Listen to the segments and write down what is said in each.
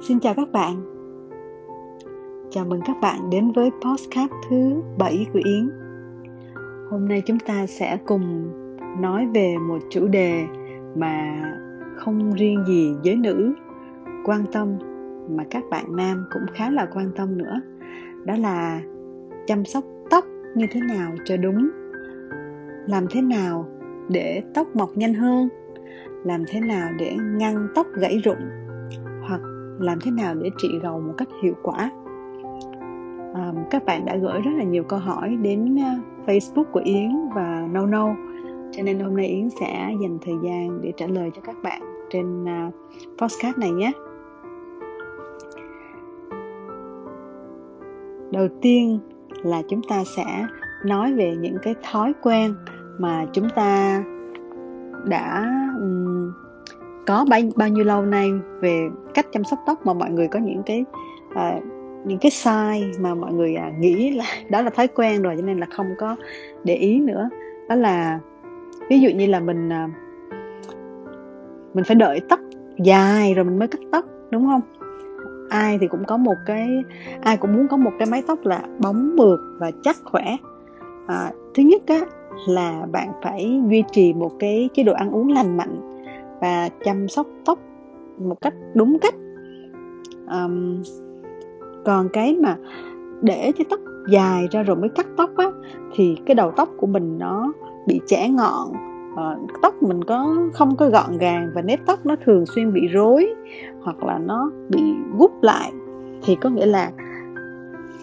Xin chào các bạn. Chào mừng các bạn đến với podcast thứ 7 của Yến. Hôm nay chúng ta sẽ cùng nói về một chủ đề mà không riêng gì giới nữ quan tâm, mà các bạn nam cũng khá là quan tâm nữa. Đó là chăm sóc tóc như thế nào cho đúng, làm thế nào để tóc mọc nhanh hơn, làm thế nào để ngăn tóc gãy rụng làm thế nào để trị gầu một cách hiệu quả? À, các bạn đã gửi rất là nhiều câu hỏi đến à, Facebook của Yến và No No cho nên hôm nay Yến sẽ dành thời gian để trả lời cho các bạn trên uh, podcast này nhé. Đầu tiên là chúng ta sẽ nói về những cái thói quen mà chúng ta đã có bao, bao nhiêu lâu nay về cách chăm sóc tóc mà mọi người có những cái uh, những cái sai mà mọi người à, nghĩ là đó là thói quen rồi cho nên là không có để ý nữa. Đó là ví dụ như là mình à, mình phải đợi tóc dài rồi mình mới cắt tóc đúng không? Ai thì cũng có một cái ai cũng muốn có một cái mái tóc là bóng mượt và chắc khỏe. À, thứ nhất á là bạn phải duy trì một cái chế độ ăn uống lành mạnh và chăm sóc tóc một cách đúng cách. Um, còn cái mà để cho tóc dài ra rồi mới cắt tóc á thì cái đầu tóc của mình nó bị chẻ ngọn. Uh, tóc mình có không có gọn gàng và nếp tóc nó thường xuyên bị rối hoặc là nó bị gúp lại thì có nghĩa là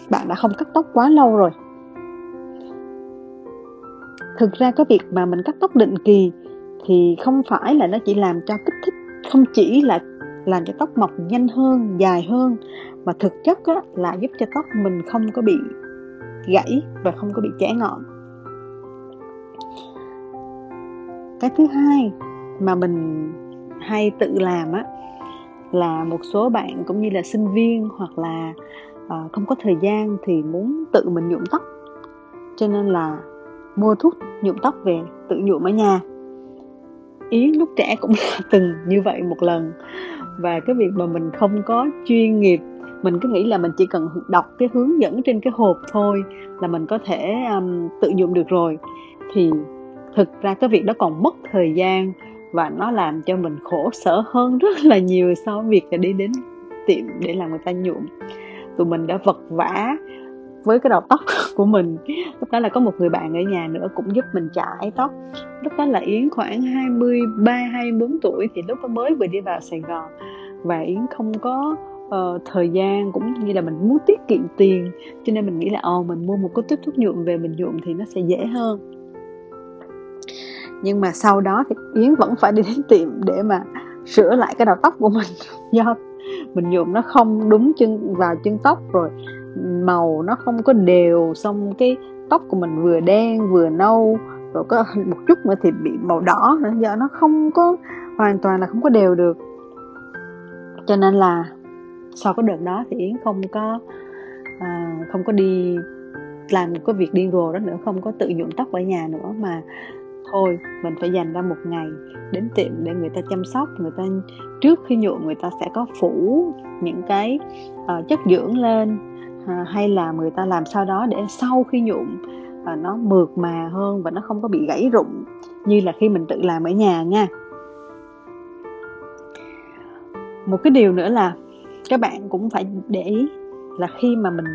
bạn đã không cắt tóc quá lâu rồi. Thực ra cái việc mà mình cắt tóc định kỳ thì không phải là nó chỉ làm cho kích thích không chỉ là làm cho tóc mọc nhanh hơn dài hơn mà thực chất á, là giúp cho tóc mình không có bị gãy và không có bị chẻ ngọn. Cái thứ hai mà mình hay tự làm á là một số bạn cũng như là sinh viên hoặc là uh, không có thời gian thì muốn tự mình nhuộm tóc. Cho nên là mua thuốc nhuộm tóc về tự nhuộm ở nhà yến lúc trẻ cũng từng như vậy một lần. Và cái việc mà mình không có chuyên nghiệp mình cứ nghĩ là mình chỉ cần đọc cái hướng dẫn trên cái hộp thôi là mình có thể um, tự nhuộm được rồi. Thì thực ra cái việc đó còn mất thời gian và nó làm cho mình khổ sở hơn rất là nhiều so với việc là đi đến tiệm để làm người ta nhuộm. Tụi mình đã vật vã với cái đầu tóc của mình. Lúc đó là có một người bạn ở nhà nữa cũng giúp mình chải tóc. Lúc đó là Yến khoảng 23 24 tuổi thì lúc đó mới vừa đi vào Sài Gòn. Và Yến không có uh, thời gian cũng như là mình muốn tiết kiệm tiền cho nên mình nghĩ là ồ oh, mình mua một cái tiếp thuốc nhuộm về mình nhuộm thì nó sẽ dễ hơn. Nhưng mà sau đó thì Yến vẫn phải đi đến tiệm để mà sửa lại cái đầu tóc của mình do mình nhuộm nó không đúng chân vào chân tóc rồi màu nó không có đều xong cái tóc của mình vừa đen vừa nâu rồi có một chút nữa thì bị màu đỏ nữa giờ nó không có hoàn toàn là không có đều được. Cho nên là sau cái đợt đó thì yến không có à, không có đi làm cái việc điên rồ đó nữa không có tự nhuộm tóc ở nhà nữa mà thôi mình phải dành ra một ngày đến tiệm để người ta chăm sóc người ta trước khi nhuộm người ta sẽ có phủ những cái uh, chất dưỡng lên à, hay là người ta làm sao đó để sau khi nhuộm à, nó mượt mà hơn và nó không có bị gãy rụng như là khi mình tự làm ở nhà nha. Một cái điều nữa là các bạn cũng phải để ý là khi mà mình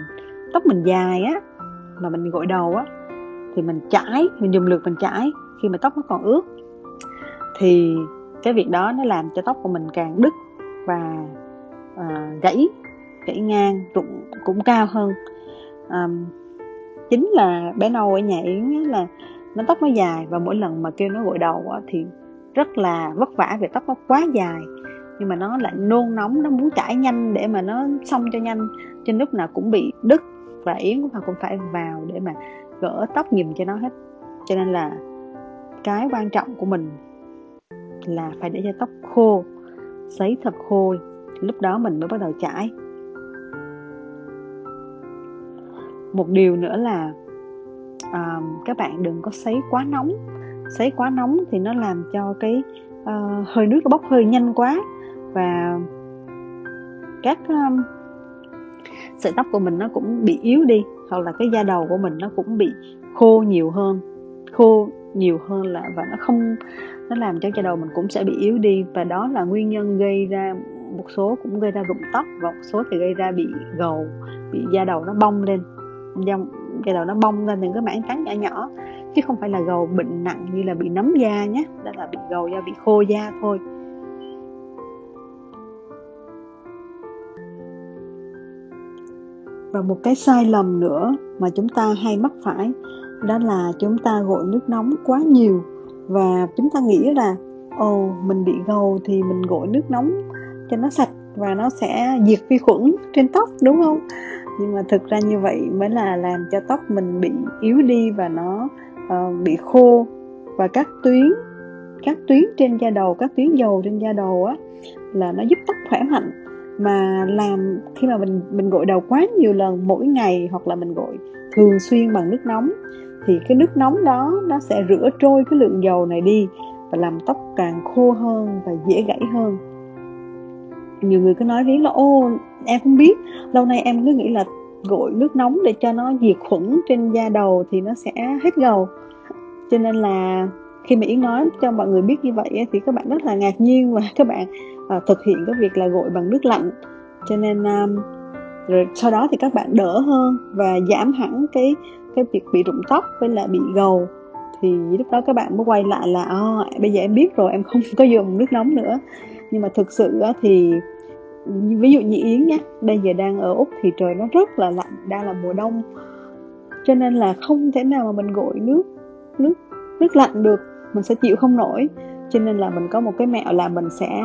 tóc mình dài á mà mình gội đầu á thì mình chải mình dùng lược mình chải khi mà tóc nó còn ướt. Thì cái việc đó nó làm cho tóc của mình càng đứt và uh, gãy gãy ngang cũng, cũng cao hơn. À, chính là bé nâu ở nhà yến là nó tóc nó dài và mỗi lần mà kêu nó gội đầu á, thì rất là vất vả vì tóc nó quá dài. Nhưng mà nó lại nôn nóng nó muốn chải nhanh để mà nó xong cho nhanh trên lúc nào cũng bị đứt. Và yến cũng phải cũng phải vào để mà gỡ tóc giùm cho nó hết. Cho nên là cái quan trọng của mình là phải để cho tóc khô sấy thật khô. Lúc đó mình mới bắt đầu chải một điều nữa là uh, các bạn đừng có sấy quá nóng. Sấy quá nóng thì nó làm cho cái uh, hơi nước nó bốc hơi nhanh quá và các um, sợi tóc của mình nó cũng bị yếu đi hoặc là cái da đầu của mình nó cũng bị khô nhiều hơn khô nhiều hơn là và nó không nó làm cho da đầu mình cũng sẽ bị yếu đi. Và đó là nguyên nhân gây ra một số cũng gây ra rụng tóc và một số thì gây ra bị gầu bị da đầu nó bong lên dòng cái đầu nó bong lên những cái mảng trắng nhỏ nhỏ chứ không phải là gầu bệnh nặng như là bị nấm da nhé đó là bị gầu da bị khô da thôi. Và một cái sai lầm nữa mà chúng ta hay mắc phải đó là chúng ta gội nước nóng quá nhiều. Và chúng ta nghĩ là ồ oh, mình bị gầu thì mình gội nước nóng cho nó sạch và nó sẽ diệt vi khuẩn trên tóc đúng không? Nhưng mà thực ra như vậy mới là làm cho tóc mình bị yếu đi và nó uh, bị khô. Và các tuyến các tuyến trên da đầu các tuyến dầu trên da đầu á là nó giúp tóc khỏe mạnh. Mà làm khi mà mình mình gội đầu quá nhiều lần mỗi ngày hoặc là mình gội thường xuyên bằng nước nóng thì cái nước nóng đó nó sẽ rửa trôi cái lượng dầu này đi và làm tóc càng khô hơn và dễ gãy hơn. Nhiều người cứ nói riêng là ô em không biết. Lâu nay em cứ nghĩ là gội nước nóng để cho nó diệt khuẩn trên da đầu thì nó sẽ hết gầu. Cho nên là khi mà yến nói cho mọi người biết như vậy thì các bạn rất là ngạc nhiên và các bạn uh, thực hiện cái việc là gội bằng nước lạnh. Cho nên um, rồi sau đó thì các bạn đỡ hơn và giảm hẳn cái cái việc bị rụng tóc với lại bị gầu. Thì lúc đó các bạn mới quay lại là oh, bây giờ em biết rồi em không có dùng nước nóng nữa. Nhưng mà thực sự thì ví dụ như yến nhé bây giờ đang ở úc thì trời nó rất là lạnh, đang là mùa đông. Cho nên là không thể nào mà mình gội nước nước nước lạnh được, mình sẽ chịu không nổi. Cho nên là mình có một cái mẹo là mình sẽ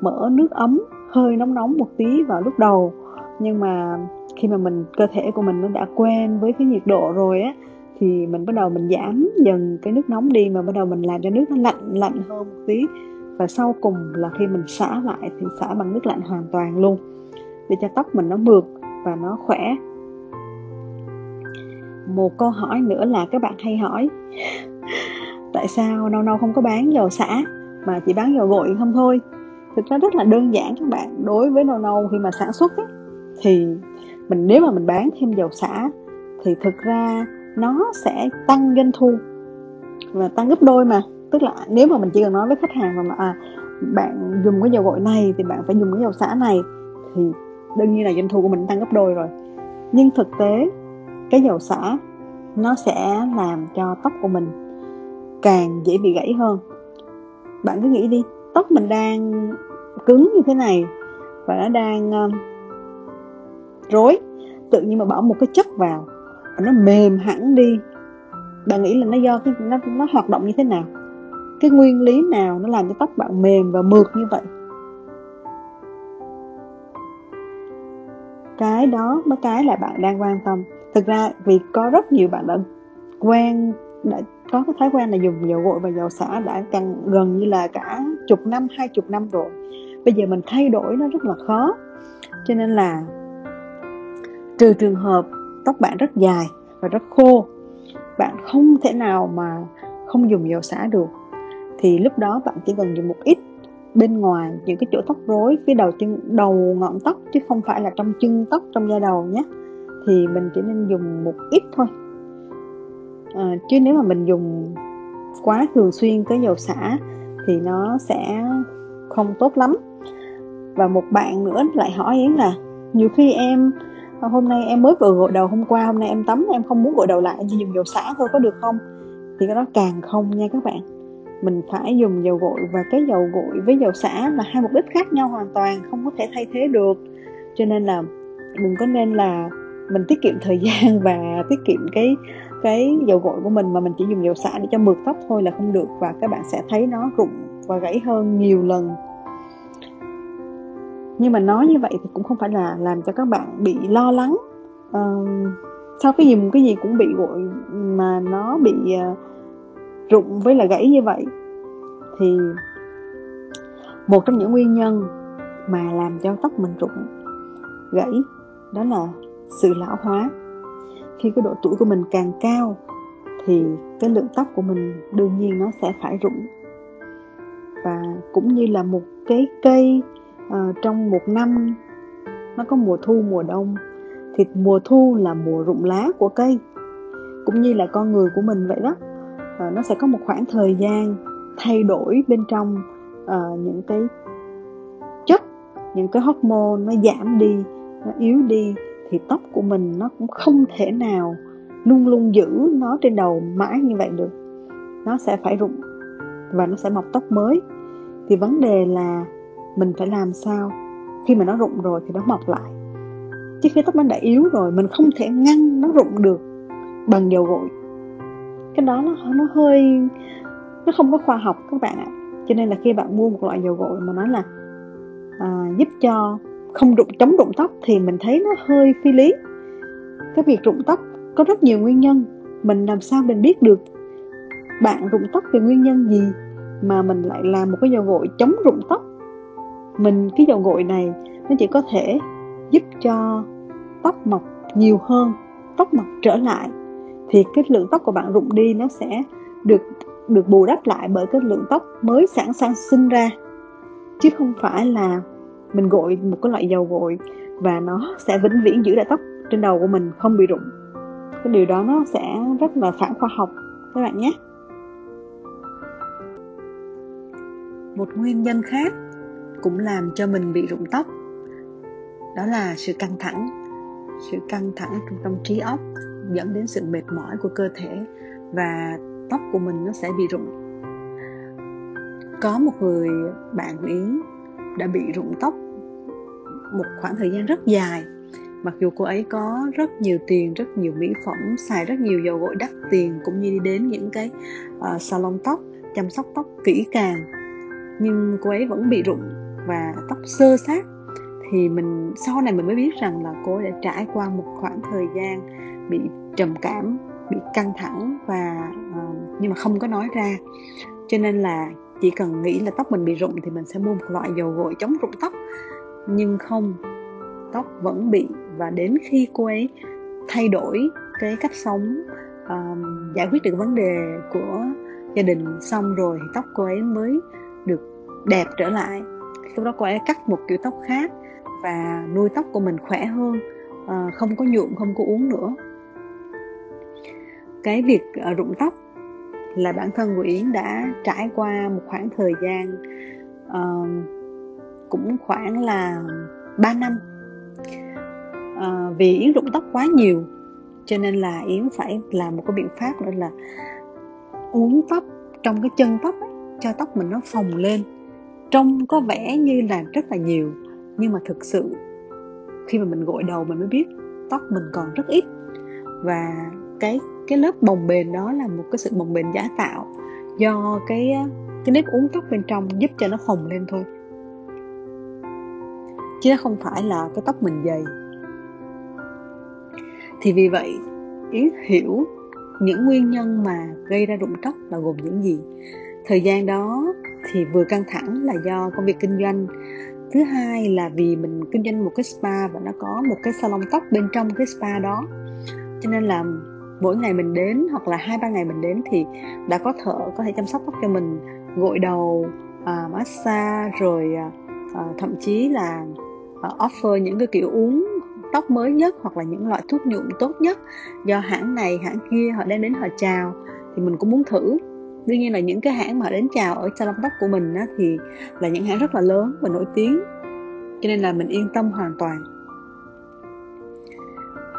mở nước ấm, hơi nóng nóng một tí vào lúc đầu. Nhưng mà khi mà mình, cơ thể của mình nó đã quen với cái nhiệt độ rồi á, thì mình bắt đầu mình giảm dần cái nước nóng đi, mà bắt đầu mình làm cho nước nó lạnh lạnh hơn một tí và sau cùng là khi mình xả lại thì xả bằng nước lạnh hoàn toàn luôn để cho tóc mình nó mượt và nó khỏe. Một câu hỏi nữa là các bạn hay hỏi tại sao nâu nâu không có bán dầu xả mà chỉ bán dầu gội không thôi? Thực ra rất là đơn giản các bạn đối với nâu nâu khi mà sản xuất ấy, thì mình nếu mà mình bán thêm dầu xả thì thực ra nó sẽ tăng doanh thu và tăng gấp đôi mà tức là nếu mà mình chỉ cần nói với khách hàng là à, bạn dùng cái dầu gội này thì bạn phải dùng cái dầu xả này thì đương nhiên là doanh thu của mình tăng gấp đôi rồi. Nhưng thực tế cái dầu xả nó sẽ làm cho tóc của mình càng dễ bị gãy hơn. Bạn cứ nghĩ đi tóc mình đang cứng như thế này và nó đang um, rối tự nhiên mà bỏ một cái chất vào và nó mềm hẳn đi bạn nghĩ là nó do cái nó nó hoạt động như thế nào? Cái nguyên lý nào nó làm cho tóc bạn mềm và mượt như vậy? Cái đó mới cái là bạn đang quan tâm. Thực ra vì có rất nhiều bạn đã quen, đã có cái thói quen là dùng dầu gội và dầu xả đã gần gần như là cả chục năm, hai chục năm rồi. Bây giờ mình thay đổi nó rất là khó. Cho nên là trừ trường hợp tóc bạn rất dài và rất khô, bạn không thể nào mà không dùng dầu xả được thì lúc đó bạn chỉ cần dùng một ít bên ngoài những cái chỗ tóc rối phía đầu chân đầu ngọn tóc chứ không phải là trong chân tóc trong da đầu nhé thì mình chỉ nên dùng một ít thôi. À, chứ nếu mà mình dùng quá thường xuyên cái dầu xả thì nó sẽ không tốt lắm. Và một bạn nữa lại hỏi yến là nhiều khi em hôm nay em mới vừa gội đầu hôm qua hôm nay em tắm em không muốn gội đầu lại em chỉ dùng dầu xả thôi có được không? Thì cái đó càng không nha các bạn mình phải dùng dầu gội và cái dầu gội với dầu xả là hai mục đích khác nhau hoàn toàn không có thể thay thế được. Cho nên là đừng có nên là mình tiết kiệm thời gian và tiết kiệm cái cái dầu gội của mình mà mình chỉ dùng dầu xả để cho mượt tóc thôi là không được và các bạn sẽ thấy nó rụng và gãy hơn nhiều lần. Nhưng mà nói như vậy thì cũng không phải là làm cho các bạn bị lo lắng. Uh, sau khi dùng cái gì cũng bị gội mà nó bị uh, rụng với là gãy như vậy thì một trong những nguyên nhân mà làm cho tóc mình rụng gãy đó là sự lão hóa. Khi cái độ tuổi của mình càng cao thì cái lượng tóc của mình đương nhiên nó sẽ phải rụng. Và cũng như là một cái cây uh, trong một năm nó có mùa thu mùa đông thì mùa thu là mùa rụng lá của cây. Cũng như là con người của mình vậy đó. Ờ, nó sẽ có một khoảng thời gian thay đổi bên trong uh, những cái chất những cái hormone nó giảm đi nó yếu đi thì tóc của mình nó cũng không thể nào luôn luôn giữ nó trên đầu mãi như vậy được. Nó sẽ phải rụng và nó sẽ mọc tóc mới. Thì vấn đề là mình phải làm sao? Khi mà nó rụng rồi thì nó mọc lại. Chứ khi tóc nó đã yếu rồi mình không thể ngăn nó rụng được bằng dầu gội cái đó nó nó hơi nó không có khoa học các bạn ạ. Cho nên là khi bạn mua một loại dầu gội mà nói là à, giúp cho không đụng chống rụng tóc thì mình thấy nó hơi phi lý. Cái việc rụng tóc có rất nhiều nguyên nhân mình làm sao mình biết được bạn rụng tóc vì nguyên nhân gì mà mình lại làm một cái dầu gội chống rụng tóc. Mình cái dầu gội này nó chỉ có thể giúp cho tóc mọc nhiều hơn tóc mọc trở lại thì cái lượng tóc của bạn rụng đi nó sẽ được được bù đắp lại bởi cái lượng tóc mới sẵn sàng sinh ra. Chứ không phải là mình gội một cái loại dầu gội và nó sẽ vĩnh viễn giữ lại tóc trên đầu của mình không bị rụng. Cái điều đó nó sẽ rất là phản khoa học, các bạn nhé. Một nguyên nhân khác cũng làm cho mình bị rụng tóc, đó là sự căng thẳng. Sự căng thẳng trong tâm trí óc dẫn đến sự mệt mỏi của cơ thể và tóc của mình nó sẽ bị rụng. Có một người bạn của yến đã bị rụng tóc một khoảng thời gian rất dài. Mặc dù cô ấy có rất nhiều tiền rất nhiều mỹ phẩm xài rất nhiều dầu gội đắt tiền cũng như đi đến những cái uh, salon tóc chăm sóc tóc kỹ càng nhưng cô ấy vẫn bị rụng và tóc sơ sát thì mình sau này mình mới biết rằng là cô ấy đã trải qua một khoảng thời gian bị trầm cảm bị căng thẳng và uh, nhưng mà không có nói ra. Cho nên là chỉ cần nghĩ là tóc mình bị rụng thì mình sẽ mua một loại dầu gội chống rụng tóc. Nhưng không tóc vẫn bị và đến khi cô ấy thay đổi cái cách sống uh, giải quyết được vấn đề của gia đình xong rồi thì tóc cô ấy mới được đẹp trở lại. Lúc đó cô ấy cắt một kiểu tóc khác và nuôi tóc của mình khỏe hơn ờ, không có nhuộm không có uống nữa. Cái việc ờ, rụng tóc là bản thân của yến đã trải qua một khoảng thời gian ờ, cũng khoảng là 3 năm. À, vì yến rụng tóc quá nhiều cho nên là yến phải làm một cái biện pháp nữa là uống tóc trong cái chân tóc ấy, cho tóc mình nó phồng lên. Trông có vẻ như là rất là nhiều nhưng mà thực sự, khi mà mình gội đầu mình mới biết tóc mình còn rất ít. Và cái cái lớp bồng bềnh đó là một cái sự bồng bềnh giả tạo do cái cái nếp uống tóc bên trong giúp cho nó phồng lên thôi. Chứ không phải là cái tóc mình dày. Thì vì vậy yến hiểu những nguyên nhân mà gây ra rụng tóc là gồm những gì? Thời gian đó thì vừa căng thẳng là do công việc kinh doanh thứ hai là vì mình kinh doanh một cái spa và nó có một cái salon tóc bên trong cái spa đó. Cho nên là mỗi ngày mình đến hoặc là hai ba ngày mình đến thì đã có thợ có thể chăm sóc tóc cho mình. Gội đầu uh, massage rồi uh, thậm chí là uh, offer những cái kiểu uống tóc mới nhất hoặc là những loại thuốc nhuộm tốt nhất. Do hãng này hãng kia họ đem đến họ chào thì mình cũng muốn thử đương nhiên là những cái hãng mà đến chào ở salon tóc của mình á, thì là những hãng rất là lớn và nổi tiếng. Cho nên là mình yên tâm hoàn toàn.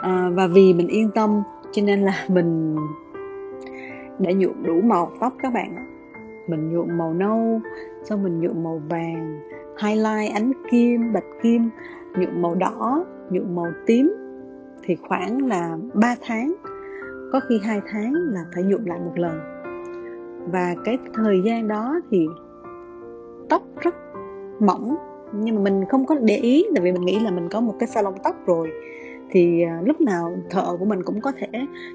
À, và vì mình yên tâm cho nên là mình đã nhuộm đủ màu tóc các bạn ạ. Mình nhuộm màu nâu xong mình nhuộm màu vàng highlight ánh kim bạch kim nhuộm màu đỏ nhuộm màu tím. Thì khoảng là 3 tháng có khi hai tháng là phải nhuộm lại một lần và cái thời gian đó thì tóc rất mỏng. Nhưng mà mình không có để ý, tại vì mình nghĩ là mình có một cái salon tóc rồi. Thì à, lúc nào thợ của mình cũng có thể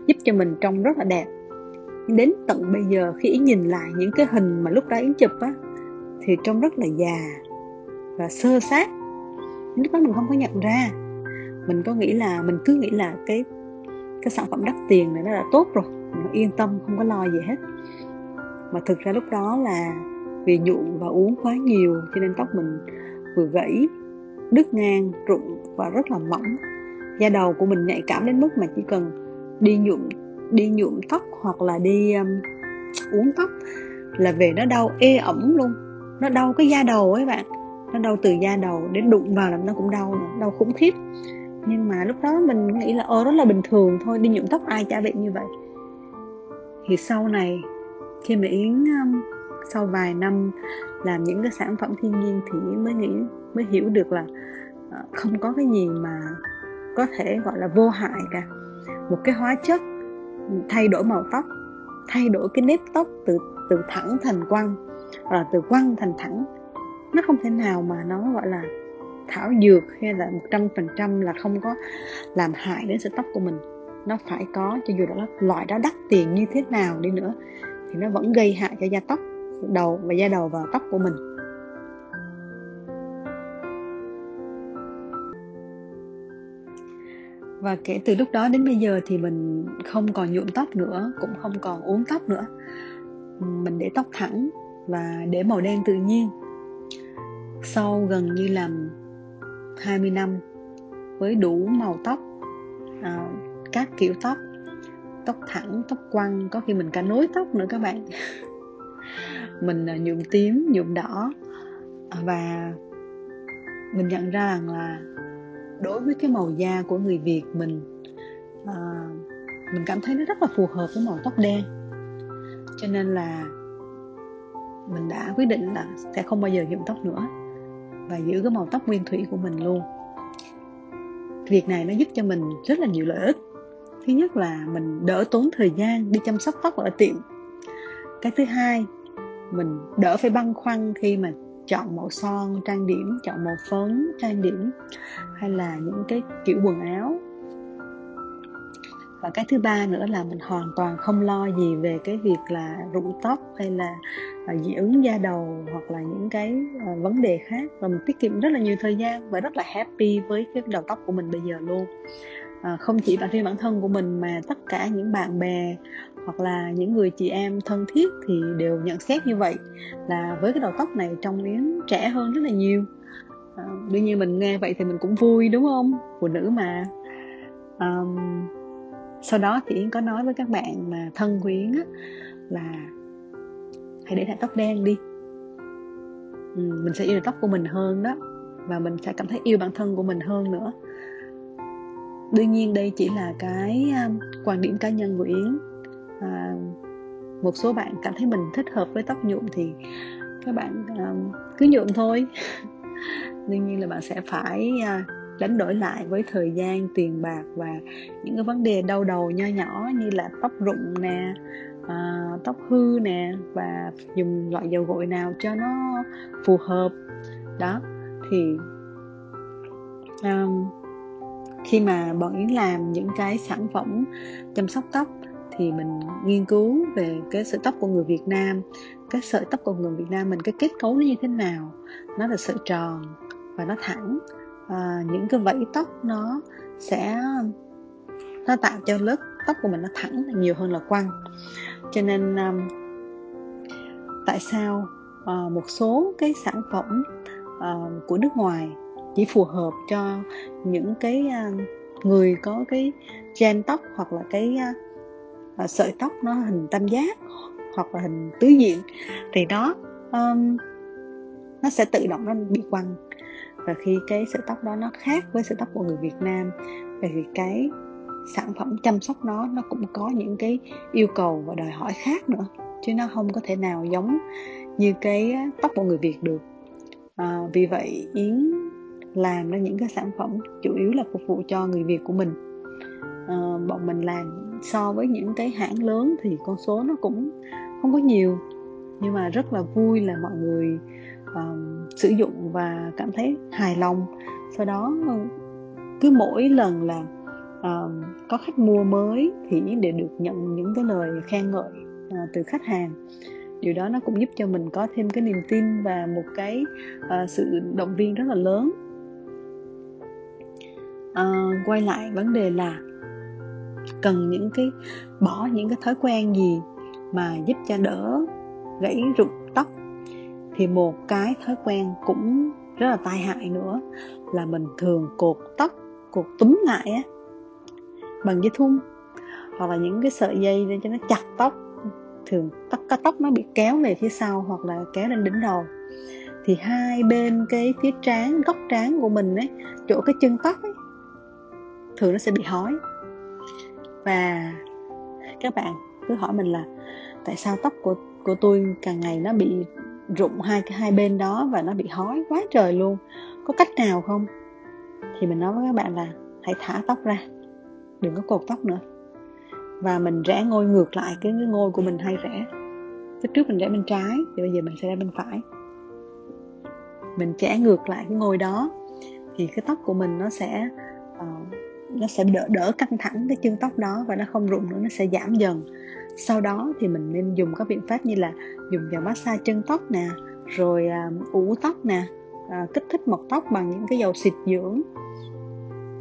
giúp cho mình trông rất là đẹp. Đến tận bây giờ khi ý nhìn lại những cái hình mà lúc đó yến chụp á, thì trông rất là già và sơ sát. Lúc đó mình không có nhận ra. Mình có nghĩ là, mình cứ nghĩ là cái cái sản phẩm đắt tiền này nó đã tốt rồi. Mình yên tâm, không có lo gì hết mà thực ra lúc đó là vì nhuộm và uống quá nhiều cho nên tóc mình vừa gãy đứt ngang rụng và rất là mỏng. Da đầu của mình nhạy cảm đến mức mà chỉ cần đi nhuộm đi nhuộm tóc hoặc là đi um, uống tóc là về nó đau ê ẩm luôn. Nó đau cái da đầu ấy bạn. Nó đau từ da đầu đến đụng vào là nó cũng đau nữa, đau khủng khiếp. Nhưng mà lúc đó mình nghĩ là ồ rất là bình thường thôi đi nhuộm tóc ai chả bị như vậy. Thì sau này khi mà yến um, sau vài năm làm những cái sản phẩm thiên nhiên thì yến mới nghĩ mới hiểu được là uh, không có cái gì mà có thể gọi là vô hại cả. Một cái hóa chất thay đổi màu tóc thay đổi cái nếp tóc từ từ thẳng thành quăng hoặc từ quăng thành thẳng nó không thể nào mà nó gọi là thảo dược hay là một trăm phần trăm là không có làm hại đến sợi tóc của mình. Nó phải có cho dù đó loại đó đắt tiền như thế nào đi nữa thì nó vẫn gây hại cho da tóc đầu và da đầu và tóc của mình. Và kể từ lúc đó đến bây giờ thì mình không còn nhuộm tóc nữa cũng không còn uống tóc nữa. Mình để tóc thẳng và để màu đen tự nhiên. Sau gần như là 20 năm với đủ màu tóc à, các kiểu tóc tóc thẳng tóc quăng có khi mình cả nối tóc nữa các bạn. Mình à, nhuộm tím nhuộm đỏ. Và mình nhận ra rằng là đối với cái màu da của người việt mình à, mình cảm thấy nó rất là phù hợp với màu tóc đen. Cho nên là mình đã quyết định là sẽ không bao giờ nhuộm tóc nữa và giữ cái màu tóc nguyên thủy của mình luôn. Việc này nó giúp cho mình rất là nhiều lợi ích thứ nhất là mình đỡ tốn thời gian đi chăm sóc tóc ở tiệm. Cái thứ hai, mình đỡ phải băn khoăn khi mà chọn màu son, trang điểm, chọn màu phấn, trang điểm, hay là những cái kiểu quần áo. Và cái thứ ba nữa là mình hoàn toàn không lo gì về cái việc là rụng tóc hay là à, dị ứng da đầu hoặc là những cái à, vấn đề khác. Và mình tiết kiệm rất là nhiều thời gian và rất là happy với cái đầu tóc của mình bây giờ luôn à, không chỉ bản riêng bản thân của mình mà tất cả những bạn bè hoặc là những người chị em thân thiết thì đều nhận xét như vậy là với cái đầu tóc này trông yến trẻ hơn rất là nhiều. À, đương nhiên mình nghe vậy thì mình cũng vui đúng không? Phụ nữ mà. À, sau đó thì yến có nói với các bạn mà thân của yến á, là hãy để lại tóc đen đi. Ừ, mình sẽ yêu tóc của mình hơn đó và mình sẽ cảm thấy yêu bản thân của mình hơn nữa đương nhiên đây chỉ là cái quan điểm cá nhân của yến. À, một số bạn cảm thấy mình thích hợp với tóc nhuộm thì các bạn um, cứ nhuộm thôi. Đương nhiên là bạn sẽ phải uh, đánh đổi lại với thời gian tiền bạc và những cái vấn đề đau đầu nho nhỏ như là tóc rụng nè à, tóc hư nè và dùng loại dầu gội nào cho nó phù hợp. Đó thì um, khi mà bọn yến làm những cái sản phẩm chăm sóc tóc thì mình nghiên cứu về cái sợi tóc của người Việt Nam. Cái sợi tóc của người Việt Nam mình cái kết cấu nó như thế nào? Nó là sợi tròn và nó thẳng. À, những cái vẫy tóc nó sẽ nó tạo cho lớp tóc của mình nó thẳng nhiều hơn là quăng. Cho nên um, tại sao uh, một số cái sản phẩm uh, của nước ngoài chỉ phù hợp cho những cái à, người có cái gen tóc hoặc là cái à, à, sợi tóc nó hình tam giác hoặc là hình tứ diện. Thì nó um, nó sẽ tự động nó bị quăng và khi cái sợi tóc đó nó khác với sợi tóc của người Việt Nam bởi vì cái sản phẩm chăm sóc nó nó cũng có những cái yêu cầu và đòi hỏi khác nữa chứ nó không có thể nào giống như cái tóc của người Việt được. À, vì vậy Yến làm ra những cái sản phẩm chủ yếu là phục vụ cho người Việt của mình. À, bọn mình làm so với những cái hãng lớn thì con số nó cũng không có nhiều nhưng mà rất là vui là mọi người um, sử dụng và cảm thấy hài lòng. Sau đó ừ, cứ mỗi lần là um, có khách mua mới thì để được nhận những cái lời khen ngợi uh, từ khách hàng. Điều đó nó cũng giúp cho mình có thêm cái niềm tin và một cái uh, sự động viên rất là lớn uh, quay lại vấn đề là cần những cái bỏ những cái thói quen gì mà giúp cho đỡ gãy rụng tóc. Thì một cái thói quen cũng rất là tai hại nữa là mình thường cột tóc cột túm lại á bằng dây thun hoặc là những cái sợi dây để cho nó chặt tóc. Thường tóc cái tóc nó bị kéo về phía sau hoặc là kéo lên đỉnh đầu. Thì hai bên cái phía trán góc trán của mình ấy chỗ cái chân tóc ấy thường nó sẽ bị hói. Và các bạn cứ hỏi mình là tại sao tóc của của tôi càng ngày nó bị rụng hai cái hai bên đó và nó bị hói quá trời luôn. Có cách nào không? Thì mình nói với các bạn là hãy thả tóc ra đừng có cột tóc nữa. Và mình rẽ ngôi ngược lại cái, cái ngôi của mình hay rẽ. Cái trước mình rẽ bên trái thì bây giờ mình sẽ ra bên phải. Mình chẻ ngược lại cái ngôi đó thì cái tóc của mình nó sẽ nó sẽ đỡ đỡ căng thẳng cái chân tóc đó và nó không rụng nữa nó sẽ giảm dần. Sau đó thì mình nên dùng các biện pháp như là dùng dầu massage chân tóc nè rồi à, ủ tóc nè à, kích thích mọc tóc bằng những cái dầu xịt dưỡng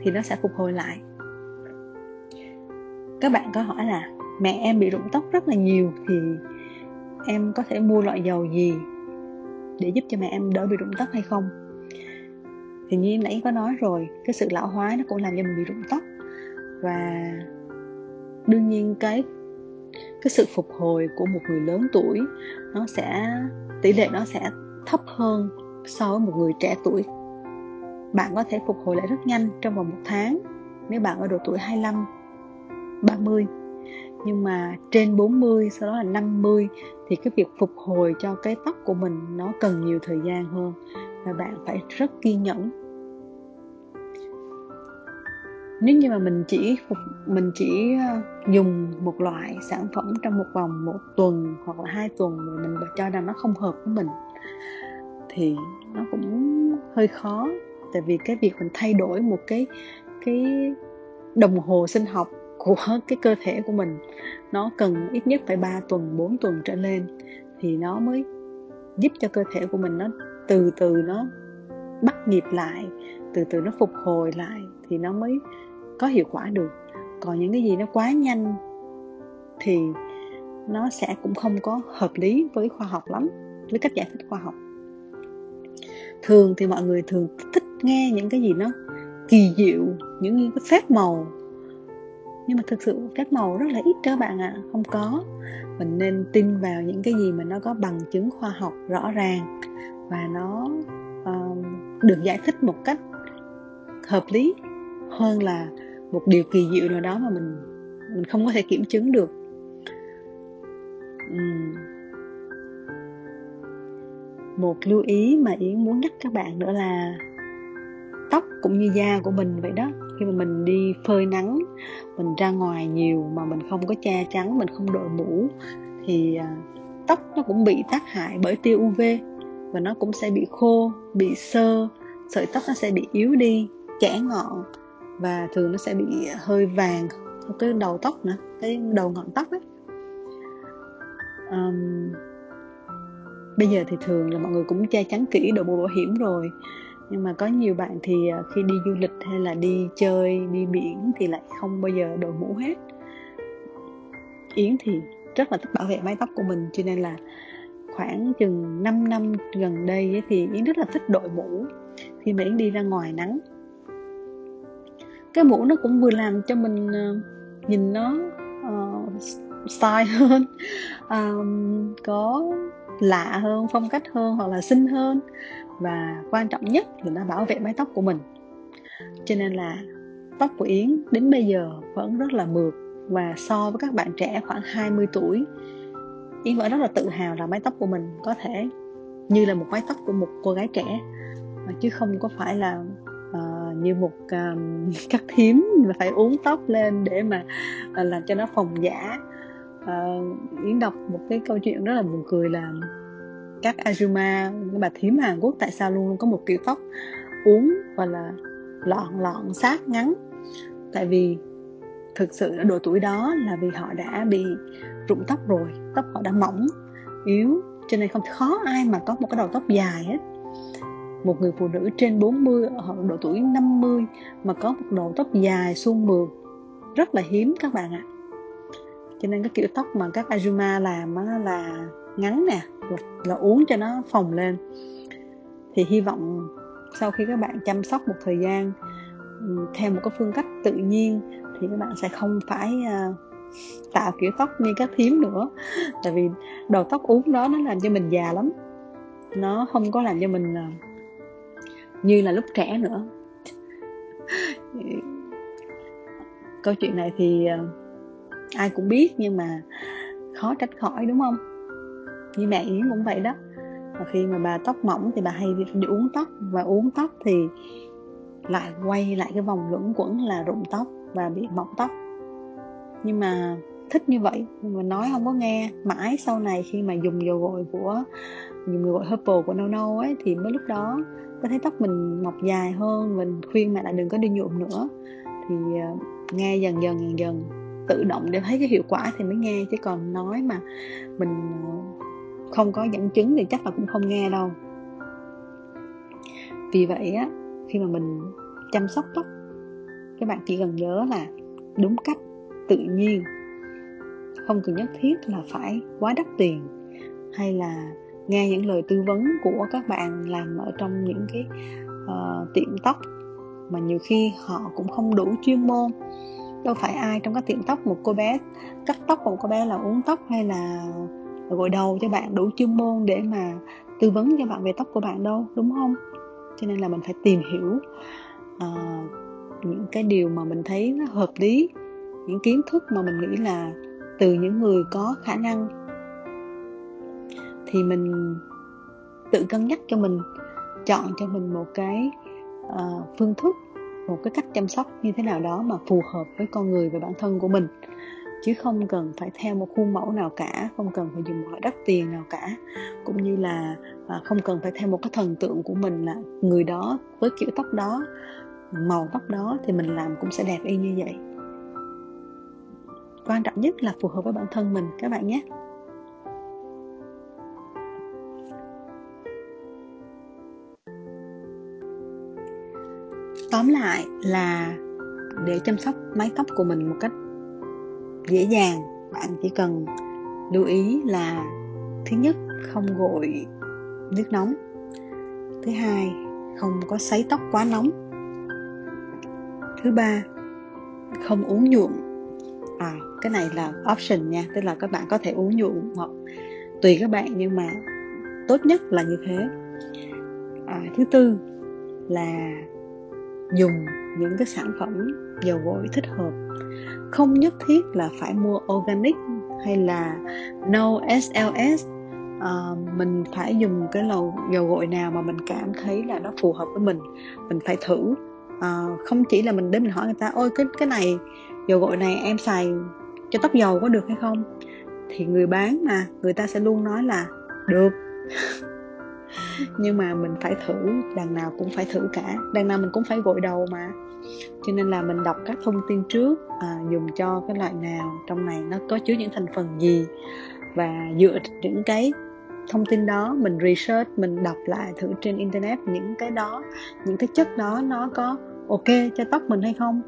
thì nó sẽ phục hồi lại. Các bạn có hỏi là mẹ em bị rụng tóc rất là nhiều thì em có thể mua loại dầu gì để giúp cho mẹ em đỡ bị rụng tóc hay không? Thì như nãy có nói rồi, cái sự lão hóa nó cũng làm cho mình bị rụng tóc. Và đương nhiên cái cái sự phục hồi của một người lớn tuổi, nó sẽ, tỷ lệ nó sẽ thấp hơn so với một người trẻ tuổi. Bạn có thể phục hồi lại rất nhanh trong vòng một tháng, nếu bạn ở độ tuổi 25 30 nhưng mà trên 40 sau đó là 50 thì cái việc phục hồi cho cái tóc của mình nó cần nhiều thời gian hơn. Và bạn phải rất kiên nhẫn nếu như mà mình chỉ phục, mình chỉ ờ, dùng một loại sản phẩm trong một vòng một tuần hoặc là hai tuần mà mình cho rằng nó không hợp với mình, thì nó cũng hơi khó. Tại vì cái việc mình thay đổi một cái cái đồng hồ sinh học của cái cơ thể của mình, nó cần ít nhất phải 3 tuần 4 tuần trở lên thì nó mới giúp cho cơ thể của mình nó từ từ nó bắt nhịp lại, từ từ nó phục hồi lại thì nó mới có hiệu quả được. Còn những cái gì nó quá nhanh thì nó sẽ cũng không có hợp lý với khoa học lắm với cách giải thích khoa học. Thường thì mọi người thường thích nghe những cái gì nó kỳ diệu những cái phép màu. Nhưng mà thực sự phép màu rất là ít đó bạn ạ à. không có. Mình nên tin vào những cái gì mà nó có bằng chứng khoa học rõ ràng và nó uh, được giải thích một cách hợp lý hơn là một điều kỳ diệu nào đó mà mình mình không có thể kiểm chứng được. Uhm. một lưu ý mà yến muốn nhắc các bạn nữa là tóc cũng như da của mình vậy đó. Khi mà mình đi phơi nắng, mình ra ngoài nhiều mà mình không có che chắn, mình không đội mũ, thì à, tóc nó cũng bị tác hại bởi tia uv và nó cũng sẽ bị khô, bị sơ, sợi tóc nó sẽ bị yếu đi, chẻ ngọn và thường nó sẽ bị hơi vàng cái đầu tóc nữa cái đầu ngọn tóc ấy. Um, bây giờ thì thường là mọi người cũng che chắn kỹ đội mũ bảo hiểm rồi. Nhưng mà có nhiều bạn thì à, khi đi du lịch hay là đi chơi đi biển thì lại không bao giờ đội mũ hết. Yến thì rất là thích bảo vệ mái tóc của mình cho nên là khoảng chừng 5 năm gần đây ấy, thì yến rất là thích đội mũ. Khi mà yến đi ra ngoài nắng cái mũ nó cũng vừa làm cho mình uh, nhìn nó uh, style hơn um, có lạ hơn phong cách hơn hoặc là xinh hơn. Và quan trọng nhất là nó bảo vệ mái tóc của mình. Cho nên là tóc của Yến đến bây giờ vẫn rất là mượt. Và so với các bạn trẻ khoảng 20 tuổi Yến vẫn rất là tự hào là mái tóc của mình có thể như là một mái tóc của một cô gái trẻ. Chứ không có phải là như một um, các thím phải uống tóc lên để mà uh, làm cho nó phòng giả. Uh, yến đọc một cái câu chuyện rất là buồn cười là các ajuma các bà thím Hàn Quốc tại sao luôn luôn có một kiểu tóc uống và là lọn lọn sát ngắn? Tại vì thực sự ở độ tuổi đó là vì họ đã bị rụng tóc rồi tóc họ đã mỏng yếu cho nên không khó ai mà có một cái đầu tóc dài hết một người phụ nữ trên 40 ở độ tuổi 50 mà có một đầu tóc dài suôn mượt. Rất là hiếm các bạn ạ. Cho nên cái kiểu tóc mà các Azuma làm là ngắn nè là, là uống cho nó phồng lên. Thì hy vọng sau khi các bạn chăm sóc một thời gian theo một cái phương cách tự nhiên thì các bạn sẽ không phải uh, tạo kiểu tóc như các thím nữa. Tại vì đầu tóc uống đó nó làm cho mình già lắm. Nó không có làm cho mình uh, như là lúc trẻ nữa. Câu chuyện này thì ờ, ai cũng biết nhưng mà khó tránh khỏi, đúng không? Như mẹ yến cũng vậy đó. Và khi mà bà tóc mỏng thì bà hay đi uống tóc. Và uống tóc thì lại quay lại cái vòng luẩn quẩn là rụng tóc và bị mọc tóc. Nhưng mà thích như vậy. Nhưng mà nói không có nghe. Mãi sau này khi mà dùng dầu gội của nhiều người gọi purple của nâu nâu ấy thì mới lúc đó có thấy tóc mình mọc dài hơn mình khuyên mẹ là đừng có đi nhuộm nữa. Thì uh, nghe dần dần dần dần tự động để thấy cái hiệu quả thì mới nghe chứ còn nói mà mình ờ, không có dẫn chứng thì chắc là cũng không nghe đâu. Vì vậy á khi mà mình chăm sóc tóc các bạn chỉ cần nhớ là đúng cách tự nhiên không cần nhất thiết là phải quá đắt tiền hay là nghe những lời tư vấn của các bạn làm ở trong những cái uh, tiệm tóc mà nhiều khi họ cũng không đủ chuyên môn. Đâu phải ai trong các tiệm tóc một cô bé cắt tóc một cô bé là uống tóc hay là gội đầu cho bạn đủ chuyên môn để mà tư vấn cho bạn về tóc của bạn đâu đúng không? Cho nên là mình phải tìm hiểu uh, những cái điều mà mình thấy nó hợp lý những kiến thức mà mình nghĩ là từ những người có khả năng thì mình tự cân nhắc cho mình chọn cho mình một cái uh, phương thức một cái cách chăm sóc như thế nào đó mà phù hợp với con người và bản thân của mình. Chứ không cần phải theo một khuôn mẫu nào cả không cần phải dùng một loại đắt tiền nào cả. Cũng như là à, không cần phải theo một cái thần tượng của mình là người đó với kiểu tóc đó màu tóc đó thì mình làm cũng sẽ đẹp y như vậy. Quan trọng nhất là phù hợp với bản thân mình các bạn nhé. Tóm lại là để chăm sóc mái tóc của mình một cách dễ dàng bạn chỉ cần lưu ý là thứ nhất không gội nước nóng. Thứ hai không có sấy tóc quá nóng. Thứ ba không uống nhuộm. À cái này là option nha tức là các bạn có thể uống nhuộm hoặc tùy các bạn nhưng mà tốt nhất là như thế. À, thứ tư là dùng những cái sản phẩm dầu gội thích hợp. Không nhất thiết là phải mua organic hay là no SLS à, ờ, mình phải dùng cái lầu dầu gội nào mà mình cảm thấy là nó phù hợp với mình mình phải thử. À, không chỉ là mình đến mình hỏi người ta ôi cái cái này dầu gội này em xài cho tóc dầu có được hay không? Thì người bán mà người ta sẽ luôn nói là được. nhưng mà mình phải thử đằng nào cũng phải thử cả. Đằng nào mình cũng phải gội đầu mà. Cho nên là mình đọc các thông tin trước à, dùng cho cái loại nào trong này nó có chứa những thành phần gì. Và dựa những cái thông tin đó mình research mình đọc lại thử trên internet những cái đó những cái chất đó nó có ok cho tóc mình hay không.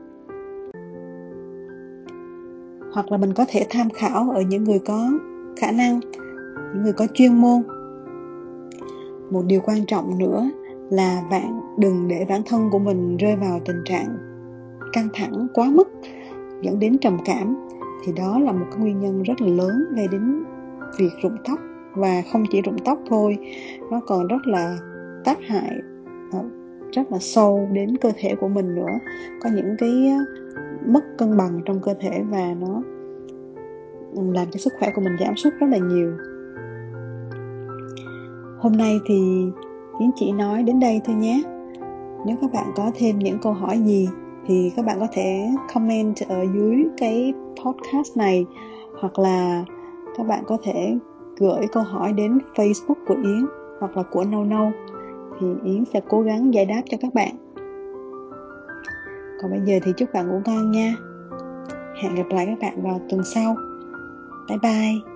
Hoặc là mình có thể tham khảo ở những người có khả năng những người có chuyên môn một điều quan trọng nữa là bạn đừng để bản thân của mình rơi vào tình trạng căng thẳng quá mức, dẫn đến trầm cảm. Thì đó là một cái nguyên nhân rất là lớn gây đến việc rụng tóc, và không chỉ rụng tóc thôi, nó còn rất là tác hại ờ, rất là sâu đến cơ thể của mình nữa. Có những cái ờ, mất cân bằng trong cơ thể và nó làm cho sức khỏe của mình giảm sút rất là nhiều hôm nay thì Yến chỉ nói đến đây thôi nhé nếu các bạn có thêm những câu hỏi gì thì các bạn có thể comment ở dưới cái podcast này, hoặc là các bạn có thể gửi câu hỏi đến Facebook của Yến hoặc là của Nâu Nâu, thì Yến sẽ cố gắng giải đáp cho các bạn. Còn bây giờ thì chúc bạn ngủ ngon nha. Hẹn gặp lại các bạn vào tuần sau. Bye bye.